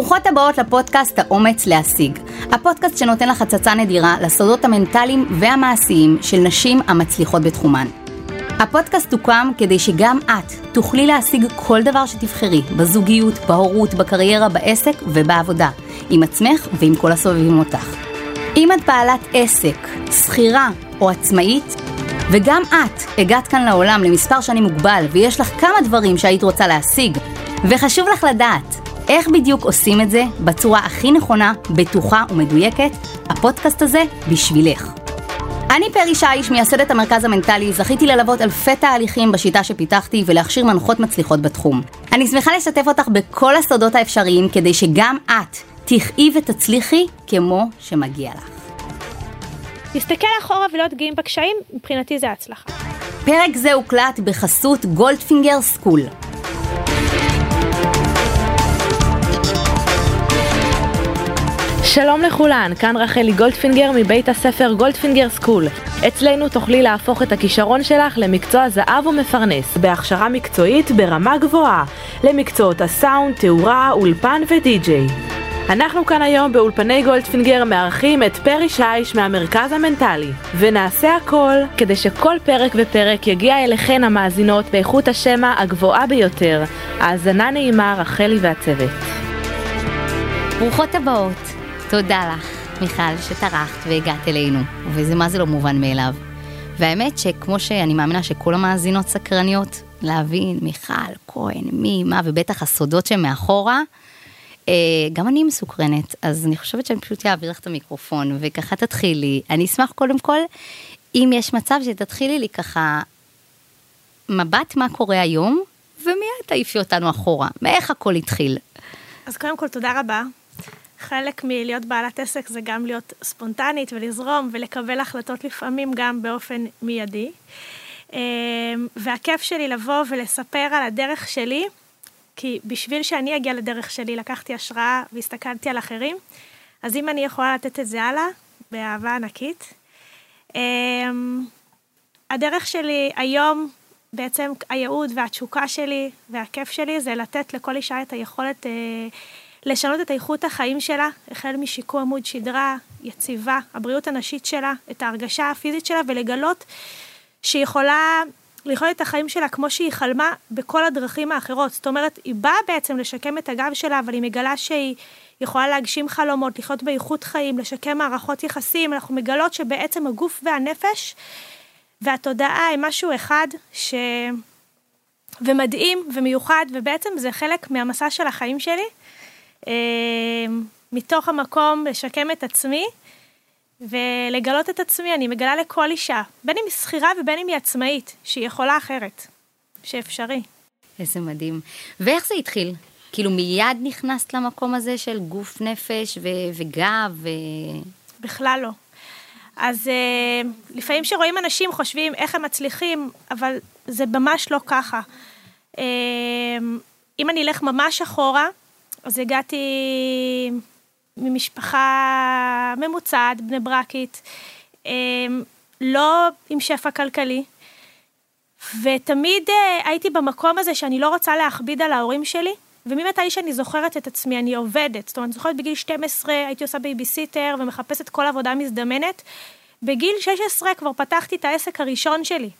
ברוכות הבאות לפודקאסט האומץ להשיג. הפודקאסט שנותן לך הצצה נדירה לסודות המנטליים והמעשיים של נשים המצליחות בתחומן. הפודקאסט הוקם כדי שגם את תוכלי להשיג כל דבר שתבחרי, בזוגיות, בהורות, בקריירה, בעסק ובעבודה, עם עצמך ועם כל הסובבים אותך. אם את בעלת עסק, שכירה או עצמאית, וגם את הגעת כאן לעולם למספר שנים מוגבל ויש לך כמה דברים שהיית רוצה להשיג, וחשוב לך לדעת איך בדיוק עושים את זה בצורה הכי נכונה, בטוחה ומדויקת, הפודקאסט הזה בשבילך. אני פרי שיש, מייסדת המרכז המנטלי, זכיתי ללוות אלפי תהליכים בשיטה שפיתחתי ולהכשיר מנחות מצליחות בתחום. אני שמחה לשתף אותך בכל הסודות האפשריים כדי שגם את תחאי ותצליחי כמו שמגיע לך. להסתכל אחורה ולהיות גאים בקשיים, מבחינתי זה הצלחה. פרק זה הוקלט בחסות גולדפינגר סקול. שלום לכולן, כאן רחלי גולדפינגר מבית הספר גולדפינגר סקול. אצלנו תוכלי להפוך את הכישרון שלך למקצוע זהב ומפרנס, בהכשרה מקצועית ברמה גבוהה, למקצועות הסאונד, תאורה, אולפן ודי-ג'יי. אנחנו כאן היום באולפני גולדפינגר מארחים את פערי שיש מהמרכז המנטלי, ונעשה הכל כדי שכל פרק ופרק יגיע אליכן המאזינות באיכות השמע הגבוהה ביותר. האזנה נעימה, רחלי והצוות. ברוכות הבאות. תודה לך, מיכל, שטרחת והגעת אלינו, וזה מה זה לא מובן מאליו. והאמת שכמו שאני מאמינה שכל המאזינות סקרניות, להבין מיכל, כהן, מי, מה, ובטח הסודות שמאחורה, אה, גם אני מסוקרנת, אז אני חושבת שאני פשוט אעביר לך את המיקרופון, וככה תתחילי. אני אשמח קודם כל, אם יש מצב שתתחילי לי ככה מבט מה קורה היום, ומיד תעיפי אותנו אחורה, מאיך הכל התחיל. אז קודם כל, תודה רבה. חלק מלהיות בעלת עסק זה גם להיות ספונטנית ולזרום ולקבל החלטות לפעמים גם באופן מיידי. והכיף שלי לבוא ולספר על הדרך שלי, כי בשביל שאני אגיע לדרך שלי לקחתי השראה והסתכלתי על אחרים, אז אם אני יכולה לתת את זה הלאה, באהבה ענקית. הדרך שלי היום, בעצם הייעוד והתשוקה שלי והכיף שלי זה לתת לכל אישה את היכולת לשנות את איכות החיים שלה, החל משיקום עמוד שדרה, יציבה, הבריאות הנשית שלה, את ההרגשה הפיזית שלה, ולגלות שהיא יכולה לחיות את החיים שלה כמו שהיא חלמה בכל הדרכים האחרות. זאת אומרת, היא באה בעצם לשקם את הגב שלה, אבל היא מגלה שהיא יכולה להגשים חלומות, לחיות באיכות חיים, לשקם מערכות יחסים. אנחנו מגלות שבעצם הגוף והנפש והתודעה הם משהו אחד ש... ומדהים ומיוחד, ובעצם זה חלק מהמסע של החיים שלי. מתוך המקום לשקם את עצמי ולגלות את עצמי, אני מגלה לכל אישה, בין אם היא שכירה ובין אם היא עצמאית, שהיא יכולה אחרת, שאפשרי. איזה מדהים. ואיך זה התחיל? כאילו מיד נכנסת למקום הזה של גוף, נפש ו- וגב ו... בכלל לא. אז uh, לפעמים שרואים אנשים חושבים איך הם מצליחים, אבל זה ממש לא ככה. Uh, אם אני אלך ממש אחורה, אז הגעתי ממשפחה ממוצעת, בני ברקית, אמ, לא עם שפע כלכלי, ותמיד אה, הייתי במקום הזה שאני לא רוצה להכביד על ההורים שלי, וממתי שאני זוכרת את עצמי, אני עובדת. זאת אומרת, אני זוכרת בגיל 12 הייתי עושה בייביסיטר ומחפשת כל עבודה מזדמנת. בגיל 16 כבר פתחתי את העסק הראשון שלי.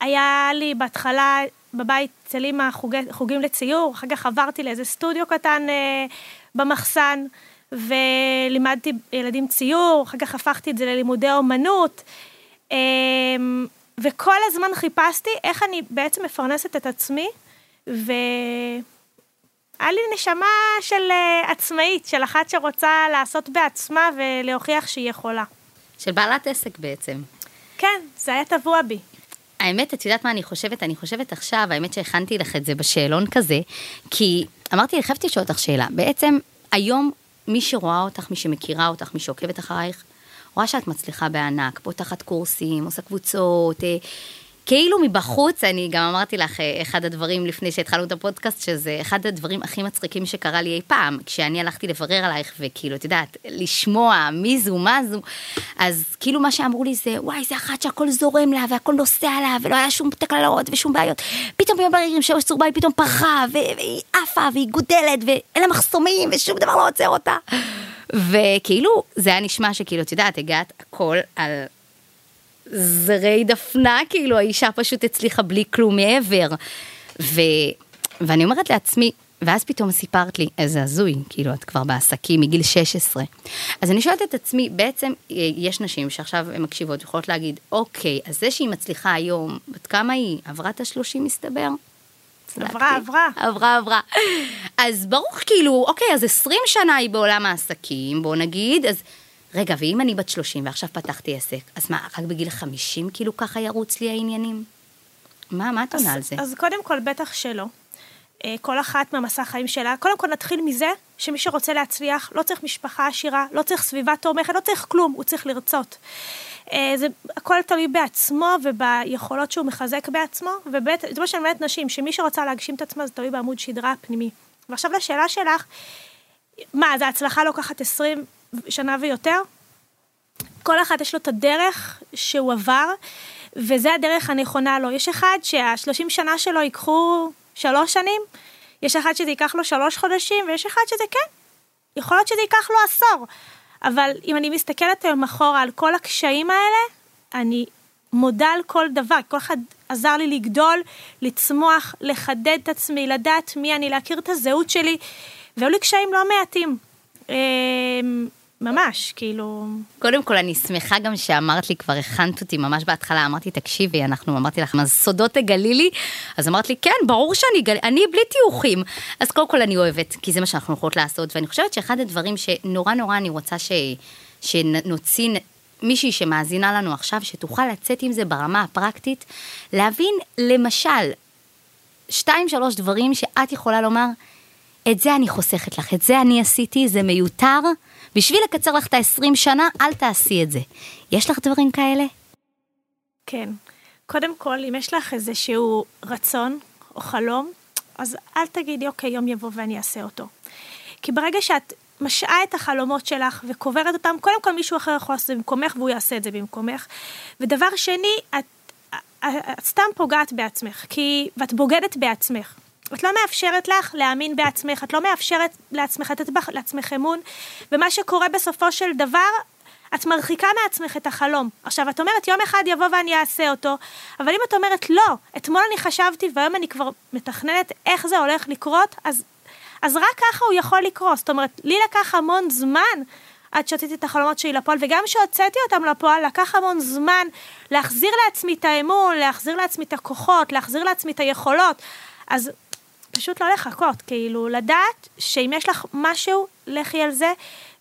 היה לי בהתחלה בבית אצל אימא חוגים לציור, אחר כך עברתי לאיזה סטודיו קטן אה, במחסן, ולימדתי ילדים ציור, אחר כך הפכתי את זה ללימודי אומנות, אה, וכל הזמן חיפשתי איך אני בעצם מפרנסת את עצמי, והיה לי נשמה של אה, עצמאית, של אחת שרוצה לעשות בעצמה ולהוכיח שהיא יכולה. של בעלת עסק בעצם. כן, זה היה טבוע בי. האמת, את יודעת מה אני חושבת? אני חושבת עכשיו, האמת שהכנתי לך את זה בשאלון כזה, כי אמרתי, אני חייבת לשאול אותך שאלה. בעצם, היום, מי שרואה אותך, מי שמכירה אותך, מי שעוקבת אחרייך, רואה שאת מצליחה בענק, פותחת קורסים, עושה קבוצות, אה, כאילו מבחוץ, אני גם אמרתי לך, אה, אחד הדברים לפני שהתחלנו את הפודקאסט, שזה אחד הדברים הכי מצחיקים שקרה לי אי פעם, כשאני הלכתי לברר עלייך, וכאילו, את יודעת, לשמוע מי זו, מה זו, אז כאילו מה שאמרו לי זה, וואי, זה אחת שהכל זורם לה, והכל נוסע לה, ולא היה שום תקלות ושום בעיות. פתאום ביום ברירים שמש צהובה היא פתאום פרחה, והיא עפה, והיא גודלת, ואין לה מחסומים, ושום דבר לא עוצר אותה. וכאילו, זה היה נשמע שכאילו, את יודעת, הגעת הכל על זרי דפנה, כאילו האישה פשוט הצליחה בלי כלום מעבר. ו... ואני אומרת לעצמי, ואז פתאום סיפרת לי, איזה הזוי, כאילו את כבר בעסקים מגיל 16. אז אני שואלת את עצמי, בעצם אה, יש נשים שעכשיו הן מקשיבות, יכולות להגיד, אוקיי, אז זה שהיא מצליחה היום, בת כמה היא? עברה את ה-30 מסתבר? עברה, עברה. עברה, עברה. אז ברוך כאילו, אוקיי, אז 20 שנה היא בעולם העסקים, בוא נגיד, אז רגע, ואם אני בת 30 ועכשיו פתחתי עסק, אז מה, רק בגיל 50 כאילו ככה ירוץ לי העניינים? מה, מה את עונה על זה? אז קודם כל, בטח שלא. אה, כל אחת מהמסע החיים שלה. קודם כל נתחיל מזה שמי שרוצה להצליח לא צריך משפחה עשירה, לא צריך סביבה תומכת, לא צריך כלום, הוא צריך לרצות. אה, זה הכל תלוי בעצמו וביכולות שהוא מחזק בעצמו, ובאמת, זה מה שאני אומרת נשים, שמי שרוצה להגשים את עצמה זה תלוי בעמוד שדרה הפנימי. ועכשיו לשאלה שלך, מה, אז ההצלחה לוקחת 20 שנה ויותר? כל אחד יש לו את הדרך שהוא עבר, וזה הדרך הנכונה לו. יש אחד שהשלושים שנה שלו ייקחו שלוש שנים, יש אחד שזה ייקח לו שלוש חודשים, ויש אחד שזה כן, יכול להיות שזה ייקח לו עשור. אבל אם אני מסתכלת היום אחורה על כל הקשיים האלה, אני מודה על כל דבר, כל אחד עזר לי לגדול, לצמוח, לחדד את עצמי, לדעת מי אני, להכיר את הזהות שלי, והיו לי קשיים לא מעטים. ממש, כאילו... קודם כל, אני שמחה גם שאמרת לי, כבר הכנת אותי ממש בהתחלה, אמרתי, תקשיבי, אנחנו, אמרתי לך, אז סודות תגלי לי? אז אמרת לי, כן, ברור שאני גל... אני בלי טיוחים. אז קודם כל אני אוהבת, כי זה מה שאנחנו יכולות לעשות, ואני חושבת שאחד הדברים שנורא נורא אני רוצה ש... שנוציא מישהי שמאזינה לנו עכשיו, שתוכל לצאת עם זה ברמה הפרקטית, להבין, למשל, שתיים, שלוש דברים שאת יכולה לומר, את זה אני חוסכת לך, את זה אני עשיתי, זה מיותר, בשביל לקצר לך את ה-20 שנה, אל תעשי את זה. יש לך דברים כאלה? כן. קודם כל, אם יש לך איזשהו רצון או חלום, אז אל תגידי, אוקיי, יום יבוא ואני אעשה אותו. כי ברגע שאת משעה את החלומות שלך וקוברת אותם, קודם כל מישהו אחר יכול לעשות את זה במקומך והוא יעשה את זה במקומך. ודבר שני, את, את, את סתם פוגעת בעצמך, כי, ואת בוגדת בעצמך. את לא מאפשרת לך להאמין בעצמך, את לא מאפשרת לעצמך לתת לעצמך אמון, ומה שקורה בסופו של דבר, את מרחיקה מעצמך את החלום. עכשיו, את אומרת, יום אחד יבוא ואני אעשה אותו, אבל אם את אומרת, לא, אתמול אני חשבתי והיום אני כבר מתכננת איך זה הולך לקרות, אז, אז רק ככה הוא יכול לקרות. זאת אומרת, לי לקח המון זמן עד שהוצאתי את החלומות שלי לפועל, וגם כשהוצאתי אותם לפועל, לקח המון זמן להחזיר לעצמי את האמון, להחזיר לעצמי את הכוחות, להחזיר לעצמי את היכולות. אז פשוט לא לחכות, כאילו, לדעת שאם יש לך משהו, לכי על זה,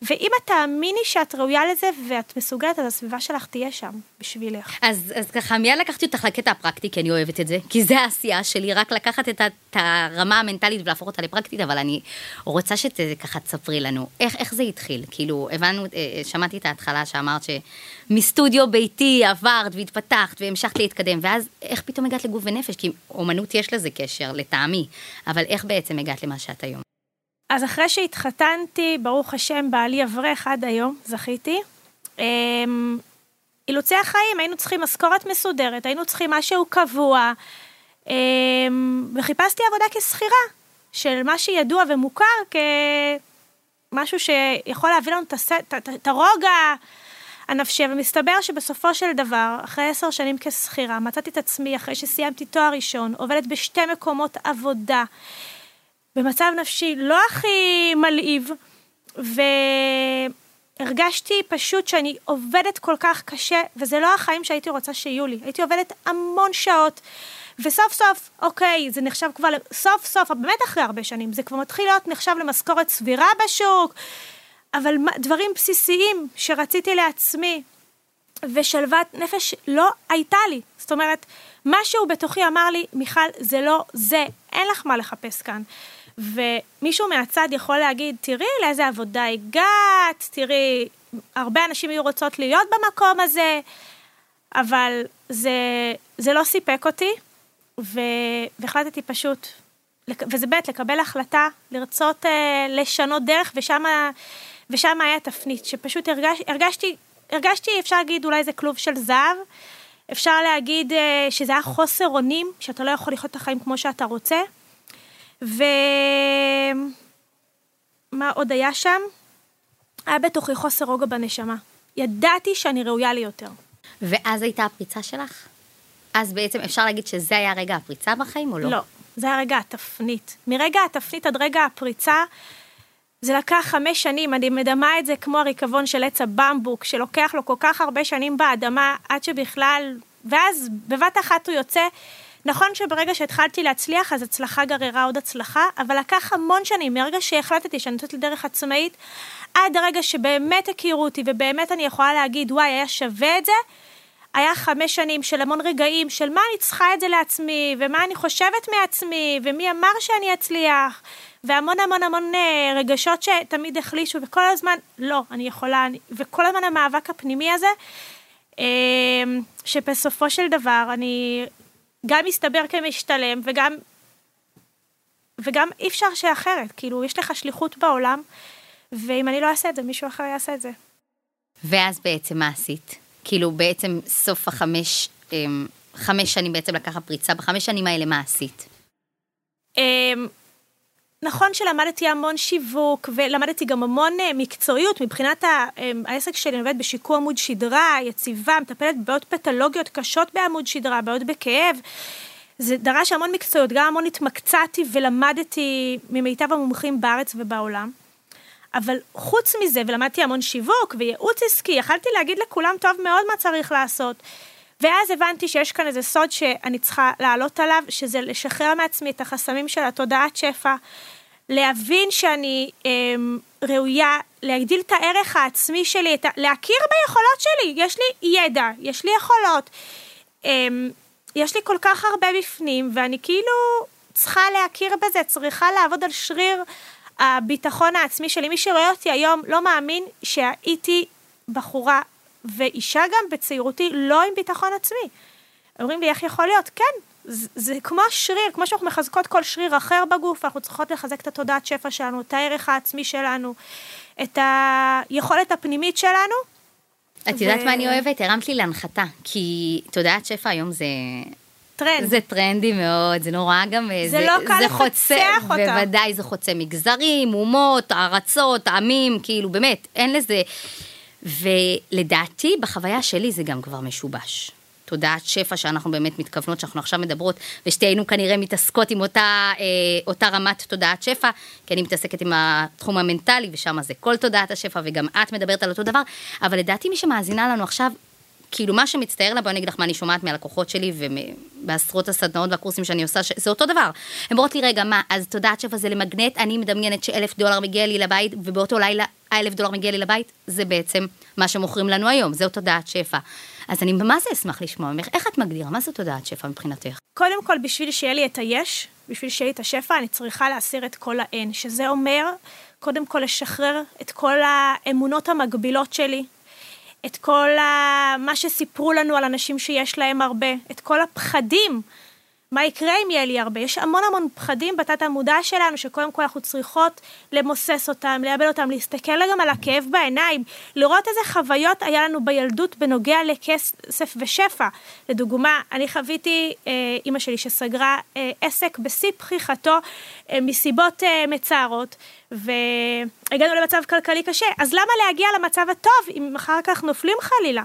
ואם את תאמיני שאת ראויה לזה ואת מסוגלת, אז הסביבה שלך תהיה שם בשבילך. אז, אז ככה, מיד לקחתי אותך לקטע הפרקטי, כי אני אוהבת את זה, כי זה העשייה שלי, רק לקחת את, את הרמה המנטלית ולהפוך אותה לפרקטית, אבל אני רוצה שככה תספרי לנו, איך, איך זה התחיל? כאילו, הבנו, אה, שמעתי את ההתחלה שאמרת שמסטודיו ביתי עברת והתפתחת והמשכת להתקדם, ואז איך פתאום הגעת לגוף ונפש? כי אומנות יש לזה קשר, לטעמי, אבל איך בעצם הגעת למה שאת היום? אז אחרי שהתחתנתי, ברוך השם, בעלי אברך עד היום, זכיתי. אמ, אילוצי החיים, היינו צריכים משכורת מסודרת, היינו צריכים משהו קבוע, אמ, וחיפשתי עבודה כשכירה, של מה שידוע ומוכר כמשהו שיכול להביא לנו את הרוגע הנפשי, ומסתבר שבסופו של דבר, אחרי עשר שנים כשכירה, מצאתי את עצמי, אחרי שסיימתי תואר ראשון, עובדת בשתי מקומות עבודה. במצב נפשי לא הכי מלהיב, והרגשתי פשוט שאני עובדת כל כך קשה, וזה לא החיים שהייתי רוצה שיהיו לי. הייתי עובדת המון שעות, וסוף סוף, אוקיי, זה נחשב כבר, סוף סוף, באמת אחרי הרבה שנים, זה כבר מתחיל להיות נחשב למשכורת סבירה בשוק, אבל דברים בסיסיים שרציתי לעצמי, ושלוות נפש לא הייתה לי. זאת אומרת, משהו בתוכי אמר לי, מיכל, זה לא זה, אין לך מה לחפש כאן. ומישהו מהצד יכול להגיד, תראי לאיזה עבודה הגעת, תראי, הרבה אנשים היו רוצות להיות במקום הזה, אבל זה, זה לא סיפק אותי, והחלטתי פשוט, וזה באמת לקבל החלטה, לרצות אה, לשנות דרך, ושם היה תפנית, שפשוט הרגש, הרגשתי, הרגשתי, אפשר להגיד, אולי זה כלוב של זהב, אפשר להגיד אה, שזה היה חוסר אונים, שאתה לא יכול לחיות את החיים כמו שאתה רוצה. ומה עוד היה שם? היה בתוכי חוסר רוגע בנשמה. ידעתי שאני ראויה לי יותר. ואז הייתה הפריצה שלך? אז בעצם אפשר להגיד שזה היה רגע הפריצה בחיים או לא? לא, זה היה רגע התפנית. מרגע התפנית עד רגע הפריצה, זה לקח חמש שנים, אני מדמה את זה כמו הריקבון של עץ הבמבוק, שלוקח לו כל כך הרבה שנים באדמה, עד שבכלל, ואז בבת אחת הוא יוצא. נכון שברגע שהתחלתי להצליח, אז הצלחה גררה עוד הצלחה, אבל לקח המון שנים, מרגע שהחלטתי שאני נותנת לדרך עצמאית, עד הרגע שבאמת הכירו אותי, ובאמת אני יכולה להגיד, וואי, היה שווה את זה, היה חמש שנים של המון רגעים של מה אני צריכה את זה לעצמי, ומה אני חושבת מעצמי, ומי אמר שאני אצליח, והמון המון המון אה, רגשות שתמיד החלישו, וכל הזמן, לא, אני יכולה, אני, וכל הזמן המאבק הפנימי הזה, אה, שבסופו של דבר אני גם מסתבר כמשתלם, וגם, וגם אי אפשר שאחרת, כאילו, יש לך שליחות בעולם, ואם אני לא אעשה את זה, מישהו אחר יעשה את זה. ואז בעצם מה עשית? כאילו בעצם סוף החמש, אמ, חמש שנים בעצם לקח הפריצה, בחמש שנים האלה מה עשית? נכון שלמדתי המון שיווק ולמדתי גם המון אה, מקצועיות מבחינת אמ, העסק שלי, אני עובדת בשיקוע עמוד שדרה, יציבה, מטפלת בבעיות פתולוגיות קשות בעמוד שדרה, בעיות בכאב. זה דרש המון מקצועיות, גם המון התמקצעתי ולמדתי ממיטב המומחים בארץ ובעולם. אבל חוץ מזה, ולמדתי המון שיווק וייעוץ עסקי, יכלתי להגיד לכולם טוב מאוד מה צריך לעשות. ואז הבנתי שיש כאן איזה סוד שאני צריכה לעלות עליו, שזה לשחרר מעצמי את החסמים של התודעת שפע, להבין שאני אה, ראויה, להגדיל את הערך העצמי שלי, את, להכיר ביכולות שלי, יש לי ידע, יש לי יכולות, אה, יש לי כל כך הרבה בפנים, ואני כאילו צריכה להכיר בזה, צריכה לעבוד על שריר הביטחון העצמי שלי. מי שרואה אותי היום לא מאמין שהייתי בחורה ואישה גם בצעירותי לא עם ביטחון עצמי. אומרים לי, איך יכול להיות? כן, זה, זה כמו שריר, כמו שאנחנו מחזקות כל שריר אחר בגוף, אנחנו צריכות לחזק את התודעת שפע שלנו, את הערך העצמי שלנו, את היכולת הפנימית שלנו. את ו... יודעת מה אני אוהבת? הרמת לי להנחתה, כי תודעת שפע היום זה טרנד. זה טרנדי מאוד, זה נורא גם... זה, זה לא קל לפצח אותה. בוודאי, זה חוצה מגזרים, אומות, ארצות, עמים, כאילו, באמת, אין לזה... ולדעתי, בחוויה שלי זה גם כבר משובש. תודעת שפע שאנחנו באמת מתכוונות, שאנחנו עכשיו מדברות, ושתינו כנראה מתעסקות עם אותה, אה, אותה רמת תודעת שפע, כי אני מתעסקת עם התחום המנטלי, ושם זה כל תודעת השפע, וגם את מדברת על אותו דבר, אבל לדעתי מי שמאזינה לנו עכשיו, כאילו מה שמצטער לה, בואי אני אגיד לך מה אני שומעת מהלקוחות שלי ובעשרות הסדנאות והקורסים שאני עושה, זה אותו דבר. הן אומרות לי, רגע, מה, אז תודעת שפע זה למגנט, אני מדמיינת שאלף דולר מגיע לי לבית, ובאותו לילה האלף דולר מגיע לי לבית, זה בעצם מה שמוכרים לנו היום, זהו תודעת שפע. אז אני זה אשמח לשמוע ממך, איך את מגדירה, מה זה תודעת שפע מבחינתך? קודם כל, בשביל שיהיה לי את היש, בשביל שיהיה לי את השפע, אני צריכה להסיר את כל האין, שזה אומר, קודם כל לשחרר את כל האמונות המגבילות שלי, את כל ה... מה שסיפרו לנו על אנשים שיש להם הרבה, את כל הפחדים. מה יקרה אם יהיה לי הרבה? יש המון המון פחדים בתת המודע שלנו, שקודם כל אנחנו צריכות למוסס אותם, לאבד אותם, להסתכל גם על הכאב בעיניים, לראות איזה חוויות היה לנו בילדות בנוגע לכסף ושפע. לדוגמה, אני חוויתי אה, אימא שלי שסגרה אה, עסק בשיא פריחתו אה, מסיבות אה, מצערות, והגענו למצב כלכלי קשה. אז למה להגיע למצב הטוב אם אחר כך נופלים חלילה?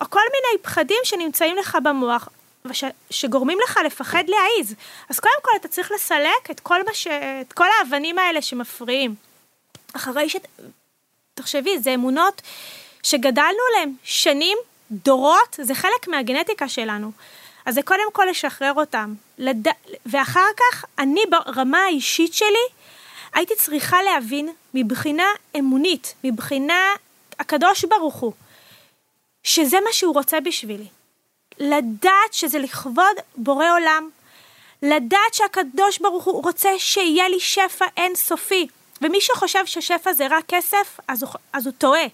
או כל מיני פחדים שנמצאים לך במוח, וש, שגורמים לך לפחד להעיז. אז קודם כל אתה צריך לסלק את כל, ש, את כל האבנים האלה שמפריעים. אחרי ש... תחשבי, זה אמונות שגדלנו עליהן שנים, דורות, זה חלק מהגנטיקה שלנו. אז זה קודם כל לשחרר אותם. לד... ואחר כך, אני ברמה האישית שלי, הייתי צריכה להבין מבחינה אמונית, מבחינה הקדוש ברוך הוא, שזה מה שהוא רוצה בשבילי. לדעת שזה לכבוד בורא עולם, לדעת שהקדוש ברוך הוא רוצה שיהיה לי שפע אינסופי, ומי שחושב ששפע זה רק כסף, אז הוא, אז הוא טועה.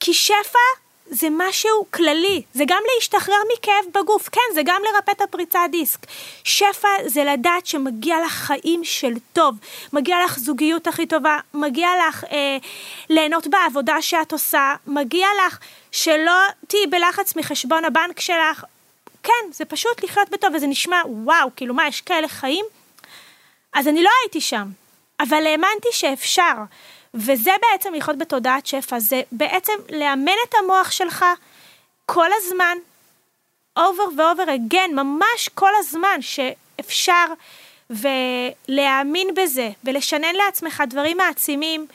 כי שפע זה משהו כללי, זה גם להשתחרר מכאב בגוף, כן, זה גם לרפא את הפריצת דיסק. שפע זה לדעת שמגיע לך חיים של טוב, מגיע לך זוגיות הכי טובה, מגיע לך אה, ליהנות בעבודה שאת עושה, מגיע לך שלא תהיי בלחץ מחשבון הבנק שלך. כן, זה פשוט לחיות בטוב, וזה נשמע, וואו, כאילו מה, יש כאלה חיים? אז אני לא הייתי שם, אבל האמנתי שאפשר. וזה בעצם לחיות בתודעת שפע, זה בעצם לאמן את המוח שלך כל הזמן, over ו-over again, ממש כל הזמן שאפשר, ולהאמין בזה, ולשנן לעצמך דברים מעצימים,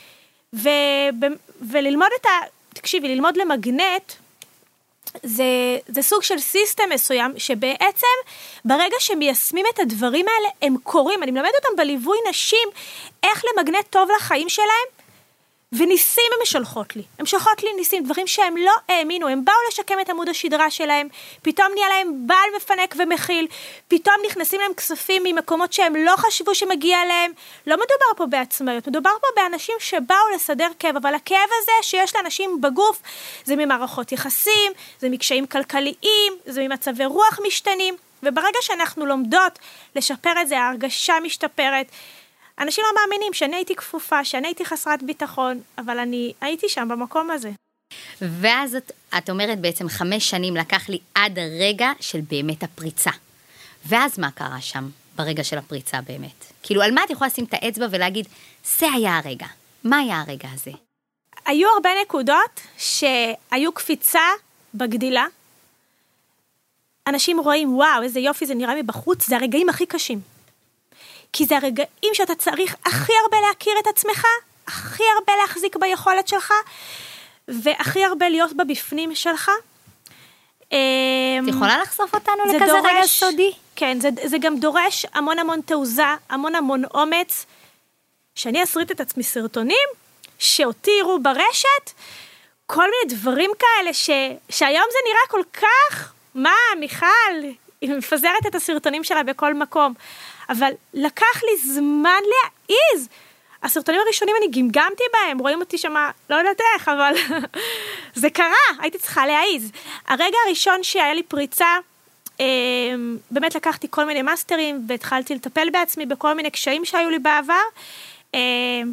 ו- וללמוד את ה... תקשיבי, ללמוד למגנט, זה, זה סוג של סיסטם מסוים, שבעצם ברגע שמיישמים את הדברים האלה, הם קורים. אני מלמדת אותם בליווי נשים, איך למגנט טוב לחיים שלהם, וניסים הן שולחות לי. הן שולחות לי ניסים, דברים שהם לא האמינו. הם באו לשקם את עמוד השדרה שלהם, פתאום נהיה להם בעל מפנק ומכיל, פתאום נכנסים להם כספים ממקומות שהם לא חשבו שמגיע להם. לא מדובר פה בעצמאיות, מדובר פה באנשים שבאו לסדר כאב, אבל הכאב הזה שיש לאנשים בגוף, זה ממערכות יחסים, זה מקשיים כלכליים, זה ממצבי רוח משתנים, וברגע שאנחנו לומדות לשפר את זה, ההרגשה משתפרת. אנשים לא מאמינים שאני הייתי כפופה, שאני הייתי חסרת ביטחון, אבל אני הייתי שם במקום הזה. ואז את, את אומרת בעצם חמש שנים לקח לי עד הרגע של באמת הפריצה. ואז מה קרה שם ברגע של הפריצה באמת? כאילו, על מה את יכולה לשים את האצבע ולהגיד, זה היה הרגע. מה היה הרגע הזה? היו הרבה נקודות שהיו קפיצה בגדילה. אנשים רואים, וואו, איזה יופי זה נראה מבחוץ, זה הרגעים הכי קשים. כי זה הרגעים שאתה צריך הכי הרבה להכיר את עצמך, הכי הרבה להחזיק ביכולת שלך, והכי הרבה להיות בבפנים שלך. את יכולה לחשוף אותנו לכזה דורש, רגע סודי? כן, זה, זה גם דורש המון המון תעוזה, המון המון אומץ. שאני אסריט את עצמי סרטונים, שאותי יראו ברשת, כל מיני דברים כאלה ש, שהיום זה נראה כל כך, מה, מיכל, היא מפזרת את הסרטונים שלה בכל מקום. אבל לקח לי זמן להעיז. הסרטונים הראשונים אני גמגמתי בהם, רואים אותי שמה, לא יודעת איך, אבל זה קרה, הייתי צריכה להעיז. הרגע הראשון שהיה לי פריצה, אה, באמת לקחתי כל מיני מאסטרים והתחלתי לטפל בעצמי בכל מיני קשיים שהיו לי בעבר, אה,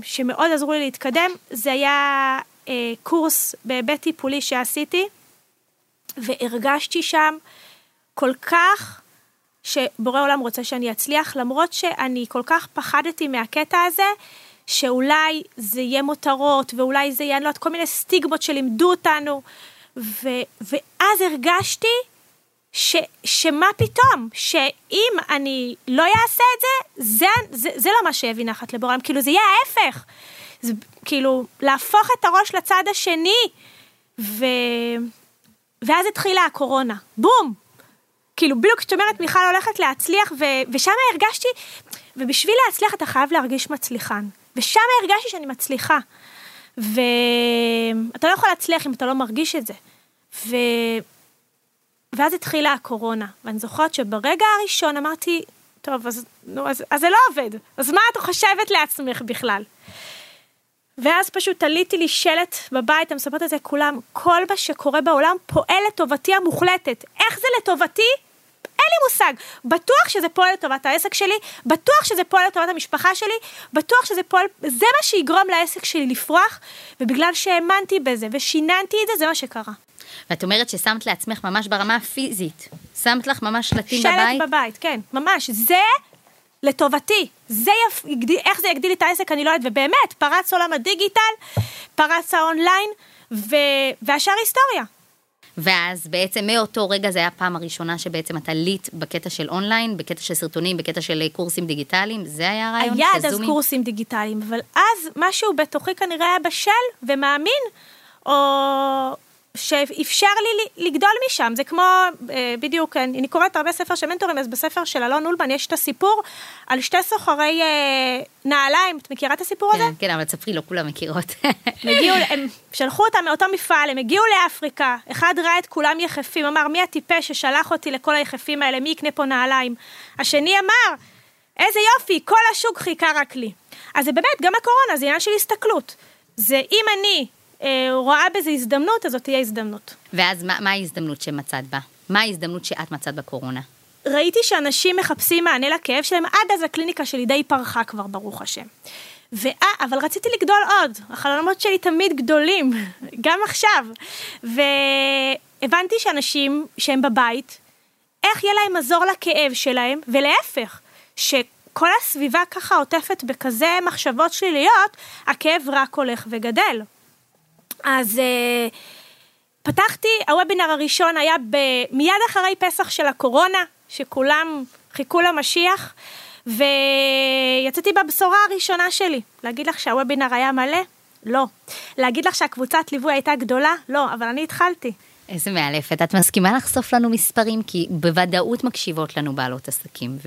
שמאוד עזרו לי להתקדם. זה היה אה, קורס בהיבט טיפולי שעשיתי, והרגשתי שם כל כך שבורא עולם רוצה שאני אצליח, למרות שאני כל כך פחדתי מהקטע הזה, שאולי זה יהיה מותרות, ואולי זה יהיה, אני לא יודעת, כל מיני סטיגמות שלימדו אותנו, ו, ואז הרגשתי ש, שמה פתאום, שאם אני לא אעשה את זה, זה, זה, זה לא מה שיביא נחת לבורא עולם, כאילו זה יהיה ההפך. זה כאילו, להפוך את הראש לצד השני, ו... ואז התחילה הקורונה, בום, כאילו בדיוק כשאת אומרת מיכל הולכת להצליח ו- ושם הרגשתי, ובשביל להצליח אתה חייב להרגיש מצליחן, ושם הרגשתי שאני מצליחה. ואתה לא יכול להצליח אם אתה לא מרגיש את זה. ו... ואז התחילה הקורונה, ואני זוכרת שברגע הראשון אמרתי, טוב, אז, נו, אז, אז זה לא עובד, אז מה את חושבת לעצמך בכלל? ואז פשוט תליתי לי שלט בבית, אני מספרת את זה לכולם, כל מה שקורה בעולם פועל לטובתי המוחלטת. איך זה לטובתי? אין לי מושג. בטוח שזה פועל לטובת העסק שלי, בטוח שזה פועל לטובת המשפחה שלי, בטוח שזה פועל, זה מה שיגרום לעסק שלי לפרוח, ובגלל שהאמנתי בזה ושיננתי את זה, זה מה שקרה. ואת אומרת ששמת לעצמך ממש ברמה הפיזית, שמת לך ממש שלטים בבית? שלט בבית, כן, ממש. זה לטובתי. זה יפ... איך זה יגדיל את העסק אני לא יודעת, ובאמת, פרץ עולם הדיגיטל, פרץ האונליין, ו... והשאר היסטוריה. ואז בעצם מאותו רגע זה היה הפעם הראשונה שבעצם אתה ליט בקטע של אונליין, בקטע של סרטונים, בקטע של קורסים דיגיטליים, זה היה הרעיון? היה עד אז קורסים דיגיטליים, אבל אז משהו בתוכי כנראה היה בשל ומאמין, או שאפשר לי לגדול משם, זה כמו, אה, בדיוק, אני קוראת הרבה ספר של מנטורים, אז בספר של אלון אולמן יש את הסיפור על שתי סוחרי אה, נעליים, את מכירה את הסיפור כן, הזה? כן, אבל תספרי, לא כולם מכירות. הם הגיעו, הם שלחו אותם מאותו מפעל, הם הגיעו לאפריקה, אחד ראה את כולם יחפים, אמר, מי הטיפש ששלח אותי לכל היחפים האלה, מי יקנה פה נעליים? השני אמר, איזה יופי, כל השוק חיכה רק לי. אז זה באמת, גם הקורונה, זה עניין של הסתכלות. זה אם אני רואה בזה הזדמנות, אז זאת תהיה הזדמנות. ואז מה, מה ההזדמנות שמצאת בה? מה ההזדמנות שאת מצאת בקורונה? ראיתי שאנשים מחפשים מענה לכאב שלהם, עד אז הקליניקה שלי די פרחה כבר, ברוך השם. ואה, אבל רציתי לגדול עוד, החלומות שלי תמיד גדולים, גם עכשיו. והבנתי שאנשים שהם בבית, איך יהיה להם מזור לכאב שלהם, ולהפך, שכל הסביבה ככה עוטפת בכזה מחשבות שליליות, הכאב רק הולך וגדל. אז uh, פתחתי, הוובינר הראשון היה מיד אחרי פסח של הקורונה, שכולם חיכו למשיח, ויצאתי בבשורה הראשונה שלי. להגיד לך שהוובינר היה מלא? לא. להגיד לך שהקבוצת ליווי הייתה גדולה? לא, אבל אני התחלתי. איזה מאלפת. את מסכימה לחשוף לנו מספרים? כי בוודאות מקשיבות לנו בעלות עסקים,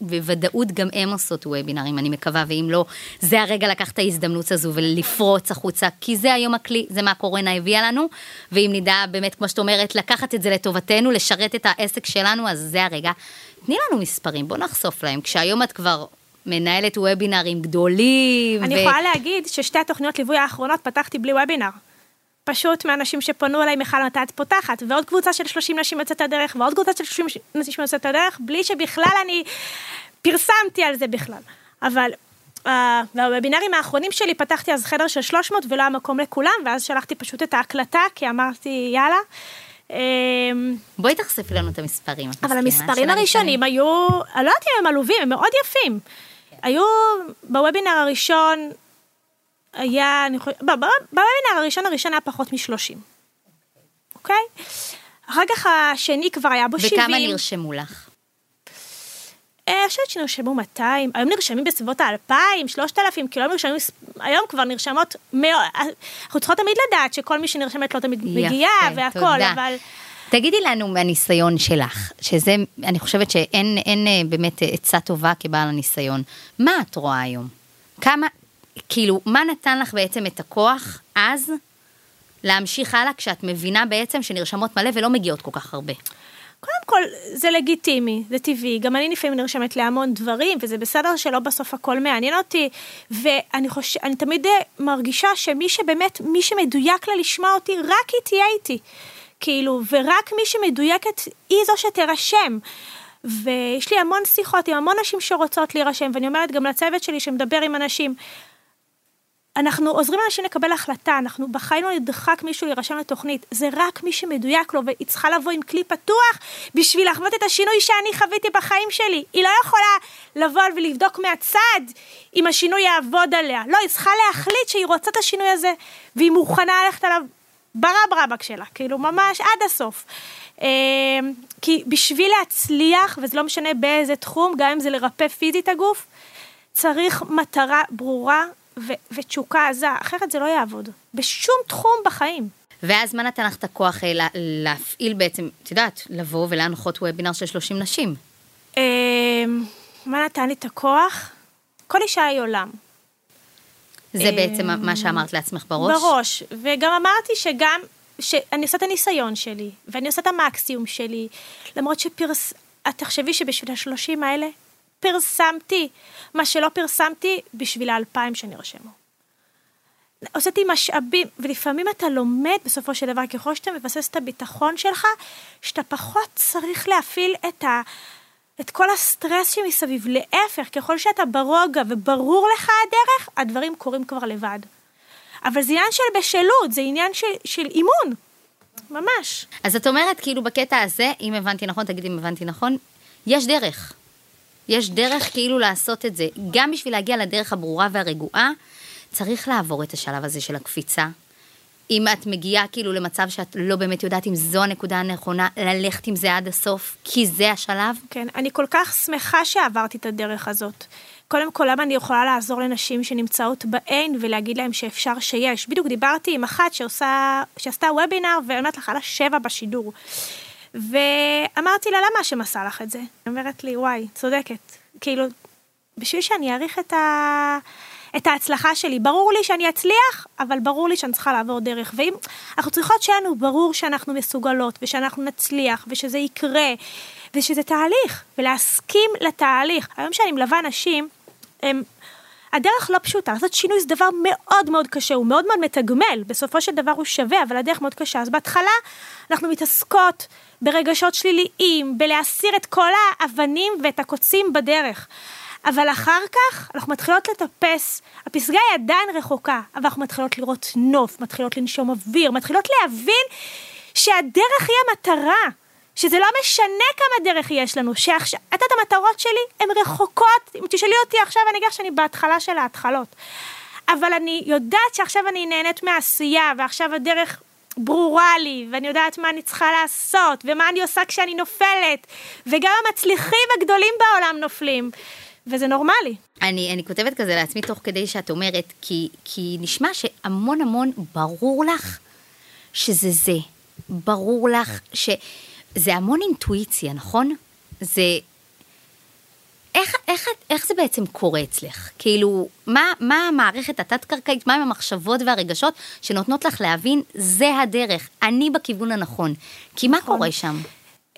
ובוודאות גם הן עושות וובינרים, אני מקווה, ואם לא, זה הרגע לקחת את ההזדמנות הזו ולפרוץ החוצה, כי זה היום הכלי, זה מה הקורונה הביאה לנו, ואם נדע באמת, כמו שאת אומרת, לקחת את זה לטובתנו, לשרת את העסק שלנו, אז זה הרגע. תני לנו מספרים, בוא נחשוף להם. כשהיום את כבר מנהלת וובינרים גדולים. אני ו... יכולה להגיד ששתי התוכניות ליווי האחרונות פתחתי בלי וובינר. פשוט מאנשים שפנו אליי, מיכל, מתי את פותחת, ועוד קבוצה של 30 נשים יוצאת לדרך, ועוד קבוצה של 30 נשים יוצאת לדרך, בלי שבכלל אני פרסמתי על זה בכלל. אבל uh, בוובינרים האחרונים שלי פתחתי אז חדר של 300 ולא היה מקום לכולם, ואז שלחתי פשוט את ההקלטה, כי אמרתי, יאללה. אמ, בואי תחשפי לנו את המספרים. אבל המספרים הראשונים היו, אני לא יודעת אם הם עלובים, הם מאוד יפים. היו בוובינר הראשון היה, אני חושבת, בוובינר הראשון הראשון היה פחות מ-30, אוקיי? אחר כך השני כבר היה בו 70. וכמה נרשמו לך? אה, אני חושבת שנרשמו 200, היום נרשמים בסביבות ה-2,000, 3,000, כאילו היום נרשמים, היום כבר נרשמות, אנחנו צריכות תמיד לדעת שכל מי שנרשמת לא תמיד מגיעה והכל, אבל... תגידי לנו מהניסיון שלך, שזה, אני חושבת שאין אין, אה, באמת עצה טובה כבעל הניסיון. מה את רואה היום? כמה, כאילו, מה נתן לך בעצם את הכוח אז להמשיך הלאה כשאת מבינה בעצם שנרשמות מלא ולא מגיעות כל כך הרבה? קודם כל, זה לגיטימי, זה טבעי. גם אני לפעמים נרשמת להמון דברים, וזה בסדר שלא בסוף הכל מעניין אותי. ואני חושב, אני תמיד מרגישה שמי שבאמת, מי שמדויק לה לשמוע אותי, רק היא תהיה איתי. כאילו, ורק מי שמדויקת היא זו שתירשם. ויש לי המון שיחות עם המון נשים שרוצות להירשם, ואני אומרת גם לצוות שלי שמדבר עם אנשים, אנחנו עוזרים לאנשים לקבל החלטה, אנחנו בחיים לא נדחק מישהו להירשם לתוכנית, זה רק מי שמדויק לו, והיא צריכה לבוא עם כלי פתוח בשביל לחוות את השינוי שאני חוויתי בחיים שלי. היא לא יכולה לבוא ולבדוק מהצד אם השינוי יעבוד עליה. לא, היא צריכה להחליט שהיא רוצה את השינוי הזה, והיא מוכנה ללכת עליו ברב רבק שלה, כאילו ממש עד הסוף. אמ, כי בשביל להצליח, וזה לא משנה באיזה תחום, גם אם זה לרפא פיזית הגוף, צריך מטרה ברורה ו- ותשוקה עזה, אחרת זה לא יעבוד. בשום תחום בחיים. ואז מה נתן לך את הכוח אה, לה, להפעיל בעצם, את יודעת, לבוא ולהנחות וובינר של 30 נשים? אה, מה נתן לי את הכוח? כל אישה היא עולם. זה בעצם מה שאמרת לעצמך בראש? בראש, וגם אמרתי שגם, שאני עושה את הניסיון שלי, ואני עושה את המקסימום שלי, למרות שפרס... את תחשבי שבשביל השלושים האלה פרסמתי מה שלא פרסמתי בשביל האלפיים שנרשמו. הוצאתי משאבים, ולפעמים אתה לומד בסופו של דבר, ככל שאתה מבסס את הביטחון שלך, שאתה פחות צריך להפעיל את, ה, את כל הסטרס שמסביב. להפך, ככל שאתה ברוגע וברור לך הדרך, הדברים קורים כבר לבד. אבל זה עניין של בשלות, זה עניין של, של אימון, ממש. אז את אומרת, כאילו, בקטע הזה, אם הבנתי נכון, תגידי אם הבנתי נכון, יש דרך. יש דרך כאילו לעשות את זה. גם בשביל להגיע לדרך הברורה והרגועה, צריך לעבור את השלב הזה של הקפיצה. אם את מגיעה כאילו למצב שאת לא באמת יודעת אם זו הנקודה הנכונה, ללכת עם זה עד הסוף, כי זה השלב. כן, אני כל כך שמחה שעברתי את הדרך הזאת. קודם כל, למה אני יכולה לעזור לנשים שנמצאות בעין ולהגיד להם שאפשר שיש? בדיוק דיברתי עם אחת שעושה, שעשתה וובינר ואני אומרת לך, על השבע בשידור. ואמרתי לה, למה השם עשה לך את זה? היא אומרת לי, וואי, צודקת. כאילו, בשביל שאני אעריך את, ה... את ההצלחה שלי. ברור לי שאני אצליח, אבל ברור לי שאני צריכה לעבור דרך. ואם אנחנו צריכות שיהיה לנו ברור שאנחנו מסוגלות, ושאנחנו נצליח, ושזה יקרה, ושזה תהליך, ולהסכים לתהליך. היום שאני מלווה אנשים, הם... הדרך לא פשוטה, לעשות שינוי זה דבר מאוד מאוד קשה, הוא מאוד מאוד מתגמל, בסופו של דבר הוא שווה, אבל הדרך מאוד קשה. אז בהתחלה אנחנו מתעסקות ברגשות שליליים, בלהסיר את כל האבנים ואת הקוצים בדרך. אבל אחר כך אנחנו מתחילות לטפס, הפסגה היא עדיין רחוקה, אבל אנחנו מתחילות לראות נוף, מתחילות לנשום אוויר, מתחילות להבין שהדרך היא המטרה, שזה לא משנה כמה דרך יש לנו, שעכשיו, את יודעת, המטרות שלי הן רחוקות, אם תשאלי אותי עכשיו, אני אגיד לך שאני בהתחלה של ההתחלות. אבל אני יודעת שעכשיו אני נהנית מהעשייה, ועכשיו הדרך ברורה לי, ואני יודעת מה אני צריכה לעשות, ומה אני עושה כשאני נופלת, וגם המצליחים הגדולים בעולם נופלים. וזה נורמלי. אני, אני כותבת כזה לעצמי תוך כדי שאת אומרת, כי, כי נשמע שהמון המון ברור לך שזה זה. ברור לך שזה המון אינטואיציה, נכון? זה... איך, איך, איך זה בעצם קורה אצלך? כאילו, מה, מה המערכת התת-קרקעית, מה עם המחשבות והרגשות שנותנות לך להבין, זה הדרך, אני בכיוון הנכון. כי מה נכון. קורה שם?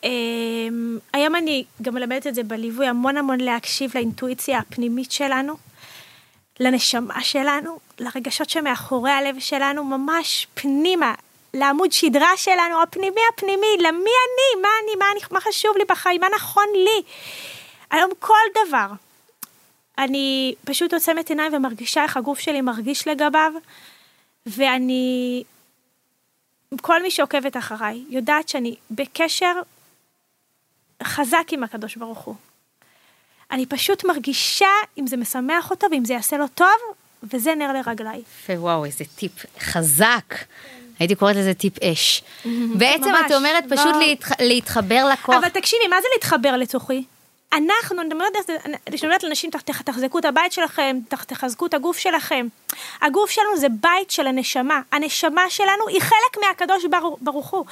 אמ, היום אני גם מלמדת את זה בליווי, המון המון להקשיב לאינטואיציה הפנימית שלנו, לנשמה שלנו, לרגשות שמאחורי הלב שלנו, ממש פנימה, לעמוד שדרה שלנו, הפנימי הפנימי, למי אני, מה אני, מה, אני, מה חשוב לי בחיים, מה נכון לי. היום כל דבר. אני פשוט עוצמת עיניים ומרגישה איך הגוף שלי מרגיש לגביו, ואני, כל מי שעוקבת אחריי, יודעת שאני בקשר חזק עם הקדוש ברוך הוא. אני פשוט מרגישה אם זה משמח אותו ואם זה יעשה לו טוב, וזה נר לרגליי. וואו, איזה טיפ חזק. הייתי קוראת לזה טיפ אש. בעצם את אומרת פשוט לא. להתחבר לכוח. אבל תקשיבי, מה זה להתחבר לתוכי? אנחנו, אני אומרת לאנשים, תחזקו את הבית שלכם, תחזקו את הגוף שלכם. הגוף שלנו זה בית של הנשמה. הנשמה שלנו היא חלק מהקדוש ברוך הוא.